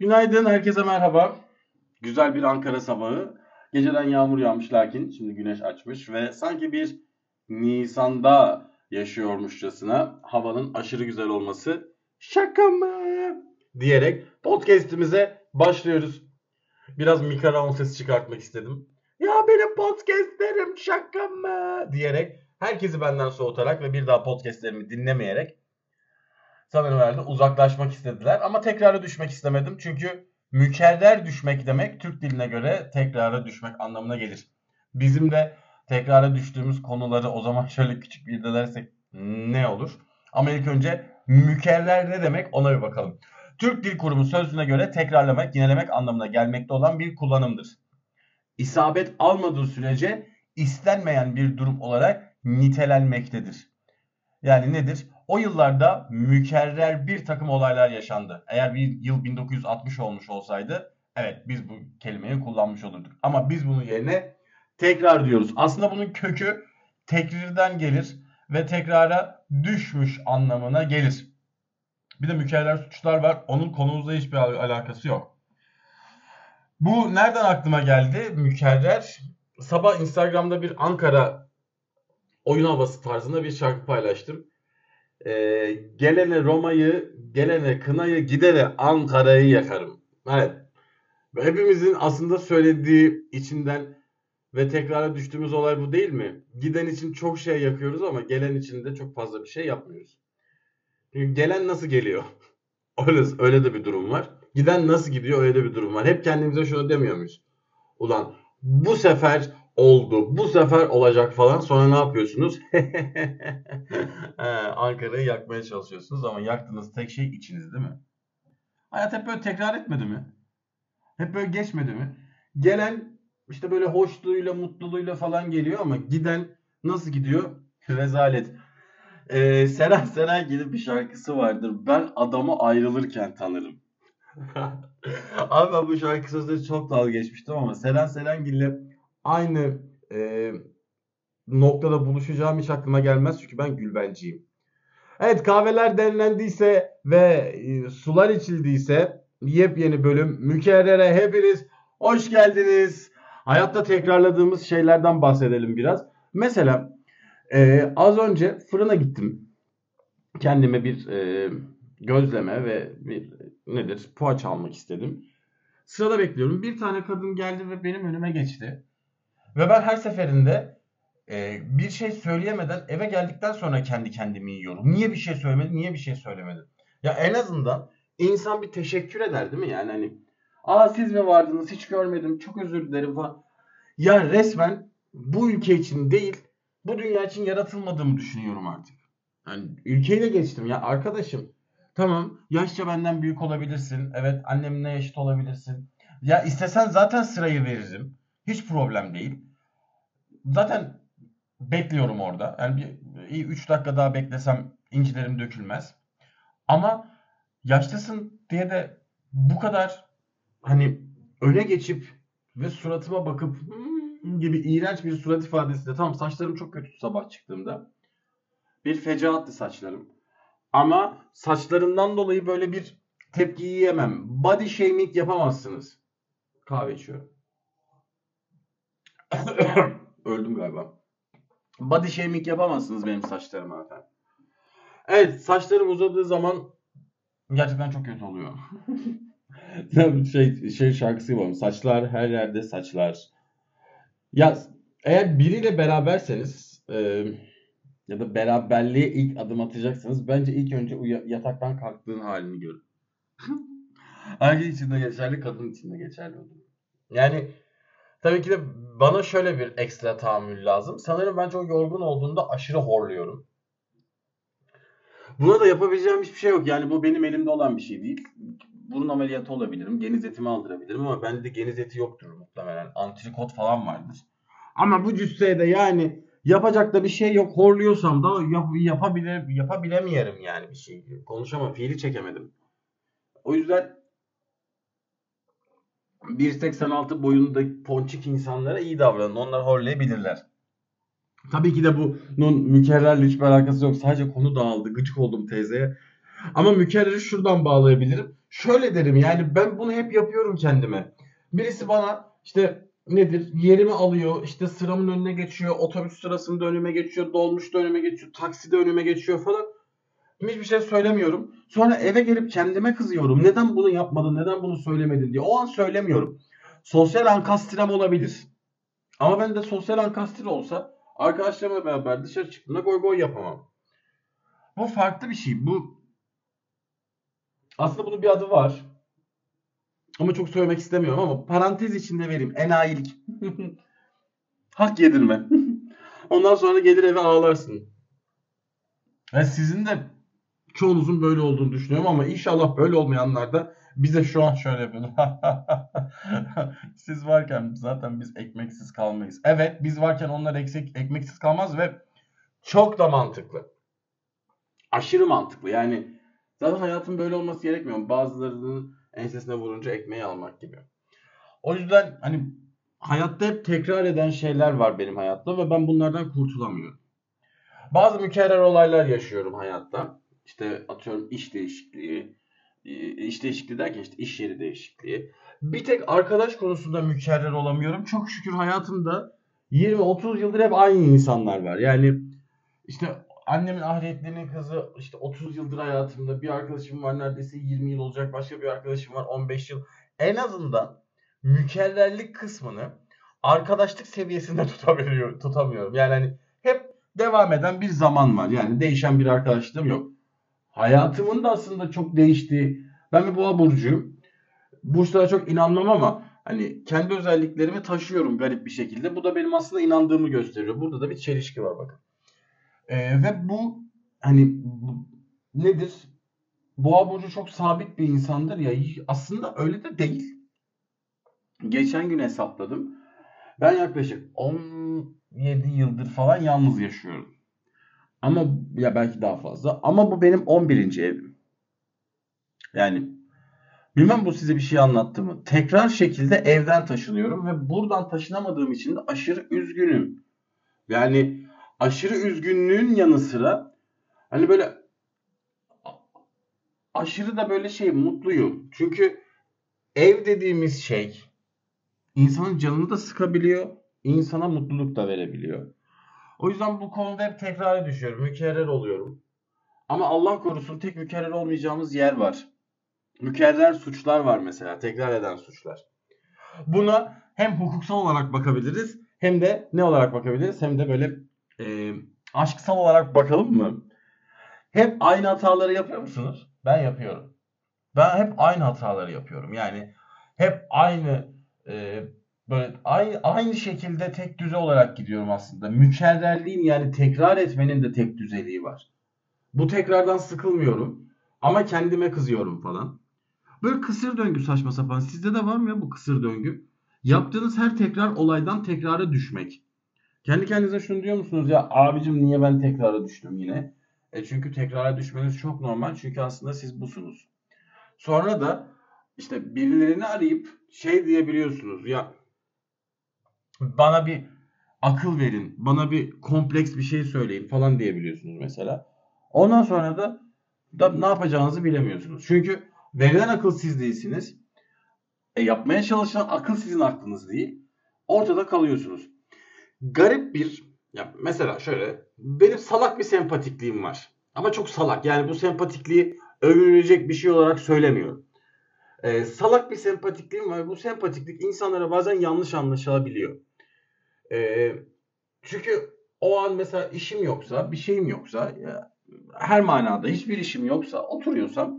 Günaydın, herkese merhaba. Güzel bir Ankara sabahı. Geceden yağmur yağmış lakin şimdi güneş açmış ve sanki bir Nisan'da yaşıyormuşçasına havanın aşırı güzel olması şaka mı diyerek podcast'imize başlıyoruz. Biraz mikrofon sesi çıkartmak istedim. Ya benim podcastlerim şaka mı diyerek herkesi benden soğutarak ve bir daha podcastlerimi dinlemeyerek sanırım herhalde uzaklaşmak istediler. Ama tekrara düşmek istemedim. Çünkü mükerrer düşmek demek Türk diline göre tekrara düşmek anlamına gelir. Bizim de tekrara düştüğümüz konuları o zaman şöyle küçük bir irdelersek ne olur? Ama ilk önce mükerrer ne demek ona bir bakalım. Türk Dil Kurumu sözlüğüne göre tekrarlamak, yinelemek anlamına gelmekte olan bir kullanımdır. İsabet almadığı sürece istenmeyen bir durum olarak nitelenmektedir. Yani nedir? O yıllarda mükerrer bir takım olaylar yaşandı. Eğer bir yıl 1960 olmuş olsaydı evet biz bu kelimeyi kullanmış olurduk. Ama biz bunun yerine tekrar diyoruz. Aslında bunun kökü tekrirden gelir ve tekrara düşmüş anlamına gelir. Bir de mükerrer suçlar var. Onun konumuzla hiçbir alakası yok. Bu nereden aklıma geldi? Mükerrer. Sabah Instagram'da bir Ankara oyun havası tarzında bir şarkı paylaştım. Ee, gelene Roma'yı, gelene Kına'yı, gidene Ankara'yı yakarım. Evet. Hepimizin aslında söylediği içinden ve tekrara düştüğümüz olay bu değil mi? Giden için çok şey yakıyoruz ama gelen için de çok fazla bir şey yapmıyoruz. Çünkü gelen nasıl geliyor? öyle, öyle de bir durum var. Giden nasıl gidiyor öyle de bir durum var. Hep kendimize şunu demiyor muyuz? Ulan bu sefer oldu, bu sefer olacak falan. Sonra ne yapıyorsunuz? Ankara'yı yakmaya çalışıyorsunuz ama yaktığınız tek şey içiniz değil mi? Hayat hep böyle tekrar etmedi mi? Hep böyle geçmedi mi? Gelen işte böyle hoşluğuyla, mutluluğuyla falan geliyor ama giden nasıl gidiyor? Rezalet. Ee, Seren Seren gibi bir şarkısı vardır. Ben adamı ayrılırken tanırım. Abi ben bu şarkı sözleri çok dalga geçmiştim ama Seren Serengil'le aynı e, noktada buluşacağım hiç aklıma gelmez çünkü ben Gülbenciyim. Evet kahveler demlendiyse ve e, sular içildiyse yepyeni bölüm mükerrere hepiniz hoş geldiniz. Hayatta tekrarladığımız şeylerden bahsedelim biraz. Mesela e, az önce fırına gittim. Kendime bir e, gözleme ve bir nedir poğaça almak istedim. Sırada bekliyorum. Bir tane kadın geldi ve benim önüme geçti. Ve ben her seferinde e, bir şey söyleyemeden eve geldikten sonra kendi kendimi yiyorum. Niye bir şey söylemedi? Niye bir şey söylemedi? Ya en azından insan bir teşekkür eder değil mi? Yani hani aa siz mi vardınız hiç görmedim çok özür dilerim falan. Ya resmen bu ülke için değil bu dünya için yaratılmadığımı düşünüyorum artık. Yani ülkeyle geçtim ya arkadaşım. Tamam yaşça benden büyük olabilirsin. Evet annemle yaşıt olabilirsin. Ya istesen zaten sırayı veririm. Hiç problem değil. Zaten bekliyorum orada. Yani bir 3 dakika daha beklesem incilerim dökülmez. Ama yaşlısın diye de bu kadar hani öne geçip ve suratıma bakıp hmm gibi iğrenç bir surat ifadesiyle tamam saçlarım çok kötü sabah çıktığımda. Bir fecaatti saçlarım. Ama saçlarımdan dolayı böyle bir tepki yiyemem. Body shaming yapamazsınız. Kahve içiyorum. Öldüm galiba. Body shaming yapamazsınız benim saçlarıma efendim. Evet saçlarım uzadığı zaman gerçekten çok kötü oluyor. şey, şey şarkısı var. Saçlar her yerde saçlar. Ya eğer biriyle beraberseniz e, ya da beraberliğe ilk adım atacaksanız bence ilk önce yataktan kalktığın halini görün. Erkek için de geçerli, kadın için de geçerli olur. Yani tabii ki de bana şöyle bir ekstra tahammül lazım. Sanırım ben çok yorgun olduğumda aşırı horluyorum. Buna da yapabileceğim hiçbir şey yok. Yani bu benim elimde olan bir şey değil. Burun ameliyatı olabilirim. Geniz etimi aldırabilirim ama bende geniz eti yoktur muhtemelen. Antrikot falan vardır. Ama bu cüsseye de yani yapacak da bir şey yok. Horluyorsam da yap, yapabilir, yapabilemiyorum yani bir şey. Konuşamam. Fiili çekemedim. O yüzden 1.86 boyundaki ponçik insanlara iyi davranın. Onlar horlayabilirler. Tabii ki de bunun mükerrerle hiçbir alakası yok. Sadece konu dağıldı. Gıcık oldum teyzeye. Ama mükerreri şuradan bağlayabilirim. Şöyle derim yani ben bunu hep yapıyorum kendime. Birisi bana işte nedir yerimi alıyor işte sıramın önüne geçiyor otobüs sırasında önüme geçiyor dolmuşta önüme geçiyor takside önüme geçiyor falan. Hiçbir şey söylemiyorum. Sonra eve gelip kendime kızıyorum. Neden bunu yapmadın? Neden bunu söylemedin diye. O an söylemiyorum. Sosyal ankastrem olabilir. Ama ben de sosyal ankastır olsa arkadaşlarımla beraber dışarı çıktığımda goy goy yapamam. Bu farklı bir şey. Bu aslında bunun bir adı var. Ama çok söylemek istemiyorum ama parantez içinde vereyim. Enayilik. Hak yedirme. Ondan sonra gelir eve ağlarsın. Ve sizin de çoğunuzun böyle olduğunu düşünüyorum ama inşallah böyle olmayanlar da bize şu an şöyle yapıyor. Siz varken zaten biz ekmeksiz kalmayız. Evet biz varken onlar eksik, ekmeksiz kalmaz ve çok da mantıklı. Aşırı mantıklı. Yani zaten hayatın böyle olması gerekmiyor. Bazılarının ensesine vurunca ekmeği almak gibi. O yüzden hani hayatta hep tekrar eden şeyler var benim hayatta ve ben bunlardan kurtulamıyorum. Bazı mükerrer olaylar yaşıyorum hayatta. İşte atıyorum iş değişikliği, iş değişikliği derken işte iş yeri değişikliği. Bir tek arkadaş konusunda mükerrer olamıyorum. Çok şükür hayatımda 20-30 yıldır hep aynı insanlar var. Yani işte annemin ahiretlerinin kızı işte 30 yıldır hayatımda bir arkadaşım var neredeyse 20 yıl olacak. Başka bir arkadaşım var 15 yıl. En azından mükerrerlik kısmını arkadaşlık seviyesinde tutabiliyor, tutamıyorum. Yani hani hep devam eden bir zaman var. Yani değişen bir arkadaşlığım yok. Hayatımın da aslında çok değiştiği. Ben bir boğa burcuyum. Burçlara çok inanmam ama hani kendi özelliklerimi taşıyorum garip bir şekilde. Bu da benim aslında inandığımı gösteriyor. Burada da bir çelişki var bakın. Ee, ve bu hani bu, nedir? Boğa burcu çok sabit bir insandır ya. Aslında öyle de değil. Geçen gün hesapladım. Ben yaklaşık 17 yıldır falan yalnız yaşıyorum. Ama ya belki daha fazla. Ama bu benim 11. evim. Yani bilmem bu size bir şey anlattı mı? Tekrar şekilde evden taşınıyorum ve buradan taşınamadığım için de aşırı üzgünüm. Yani aşırı üzgünlüğün yanı sıra hani böyle aşırı da böyle şey mutluyum. Çünkü ev dediğimiz şey insanın canını da sıkabiliyor, insana mutluluk da verebiliyor. O yüzden bu konuda hep tekrara düşüyorum, mükerrer oluyorum. Ama Allah korusun tek mükerrer olmayacağımız yer var. Mükerrer suçlar var mesela, tekrar eden suçlar. Buna hem hukuksal olarak bakabiliriz hem de ne olarak bakabiliriz hem de böyle e, aşksal olarak bakalım mı? Hep aynı hataları yapıyor musunuz? Ben yapıyorum. Ben hep aynı hataları yapıyorum. Yani hep aynı e, böyle aynı, şekilde tek düze olarak gidiyorum aslında. Mükerrerliğin yani tekrar etmenin de tek düzeliği var. Bu tekrardan sıkılmıyorum ama kendime kızıyorum falan. Böyle kısır döngü saçma sapan. Sizde de var mı ya bu kısır döngü? Yaptığınız her tekrar olaydan tekrara düşmek. Kendi kendinize şunu diyor musunuz ya abicim niye ben tekrara düştüm yine? E çünkü tekrara düşmeniz çok normal. Çünkü aslında siz busunuz. Sonra da işte birilerini arayıp şey diyebiliyorsunuz ya bana bir akıl verin, bana bir kompleks bir şey söyleyin falan diyebiliyorsunuz mesela. Ondan sonra da, da ne yapacağınızı bilemiyorsunuz. Çünkü verilen akıl siz değilsiniz. E, yapmaya çalışılan akıl sizin aklınız değil. Ortada kalıyorsunuz. Garip bir ya mesela şöyle benim salak bir sempatikliğim var. Ama çok salak. Yani bu sempatikliği övünecek bir şey olarak söylemiyorum. Ee, salak bir sempatikliğim var. Bu sempatiklik insanlara bazen yanlış anlaşılabiliyor. Ee, çünkü o an mesela işim yoksa, bir şeyim yoksa, her manada hiçbir işim yoksa oturuyorsam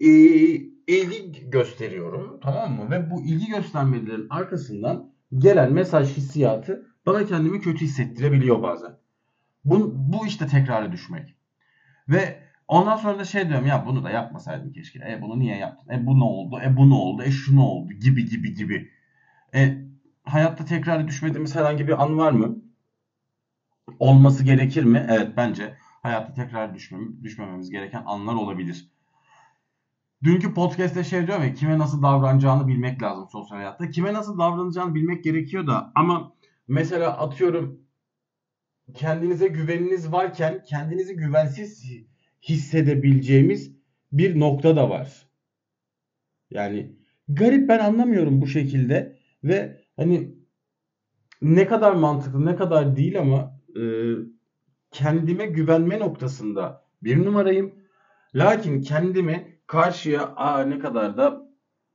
e, ilgi gösteriyorum. Tamam mı? Ve bu ilgi göstermelerin arkasından gelen mesaj hissiyatı bana kendimi kötü hissettirebiliyor bazen. Bu, bu işte tekrara düşmek. Ve ondan sonra da şey diyorum ya bunu da yapmasaydım keşke. E bunu niye yaptın? E bu ne oldu? E bu ne oldu? E şu ne oldu? Gibi gibi gibi. E hayatta tekrara düşmediğimiz herhangi bir an var mı? Olması gerekir mi? Evet bence hayatta tekrar düşmem, düşmememiz gereken anlar olabilir. Dünkü podcast'te şey diyor ya kime nasıl davranacağını bilmek lazım sosyal hayatta. Kime nasıl davranacağını bilmek gerekiyor da ama mesela atıyorum kendinize güveniniz varken kendinizi güvensiz hissedebileceğimiz bir nokta da var. Yani garip ben anlamıyorum bu şekilde ve hani ne kadar mantıklı ne kadar değil ama e, kendime güvenme noktasında bir numarayım. Lakin kendimi karşıya aa ne kadar da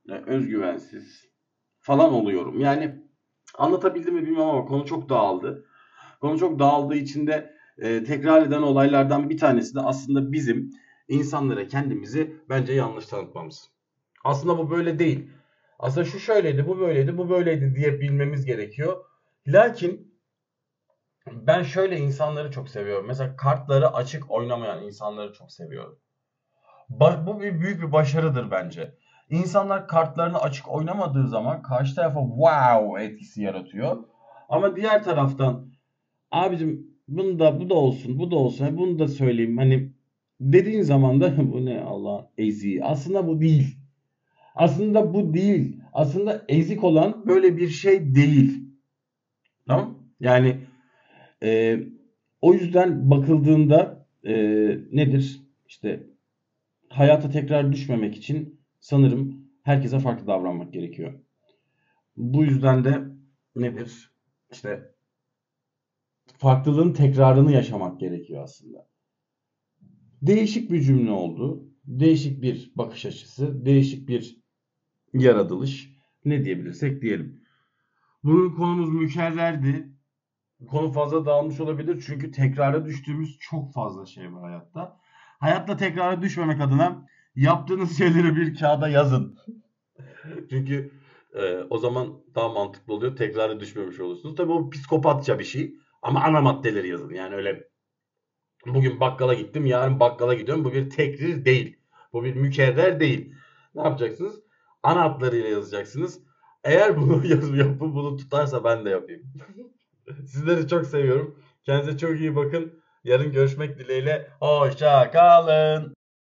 e, özgüvensiz falan oluyorum. Yani anlatabildim mi bilmiyorum ama konu çok dağıldı. Konu çok dağıldığı için de e, tekrar eden olaylardan bir tanesi de aslında bizim insanlara kendimizi bence yanlış tanıtmamız. Aslında bu böyle değil. Aslında şu şöyleydi, bu böyleydi, bu böyleydi diye bilmemiz gerekiyor. Lakin ben şöyle insanları çok seviyorum. Mesela kartları açık oynamayan insanları çok seviyorum. Bu bir büyük bir başarıdır bence. İnsanlar kartlarını açık oynamadığı zaman karşı tarafa wow etkisi yaratıyor. Ama diğer taraftan abicim bunu da bu da olsun, bu da olsun, bunu da söyleyeyim. Hani dediğin zaman da bu ne Allah ezi. Aslında bu değil. Aslında bu değil. Aslında ezik olan böyle bir şey değil. Tamam? Yani e, o yüzden bakıldığında e, nedir? İşte hayata tekrar düşmemek için sanırım herkese farklı davranmak gerekiyor. Bu yüzden de nedir? İşte farklılığın tekrarını yaşamak gerekiyor aslında. Değişik bir cümle oldu. Değişik bir bakış açısı, değişik bir yaratılış. Ne diyebilirsek diyelim. Bugün konumuz mükerrerdi. Konu fazla dağılmış olabilir çünkü tekrara düştüğümüz çok fazla şey var hayatta. Hayatta tekrara düşmemek adına yaptığınız şeyleri bir kağıda yazın. çünkü e, o zaman daha mantıklı oluyor. Tekrara düşmemiş olursunuz. Tabii o psikopatça bir şey. Ama ana maddeleri yazın. Yani öyle bugün bakkala gittim, yarın bakkala gidiyorum. Bu bir tekrir değil. Bu bir mükerrer değil. Ne yapacaksınız? Ana hatlarıyla yazacaksınız. Eğer bunu yapıp bunu tutarsa ben de yapayım. Sizleri çok seviyorum. Kendinize çok iyi bakın. Yarın görüşmek dileğiyle. Hoşça kalın.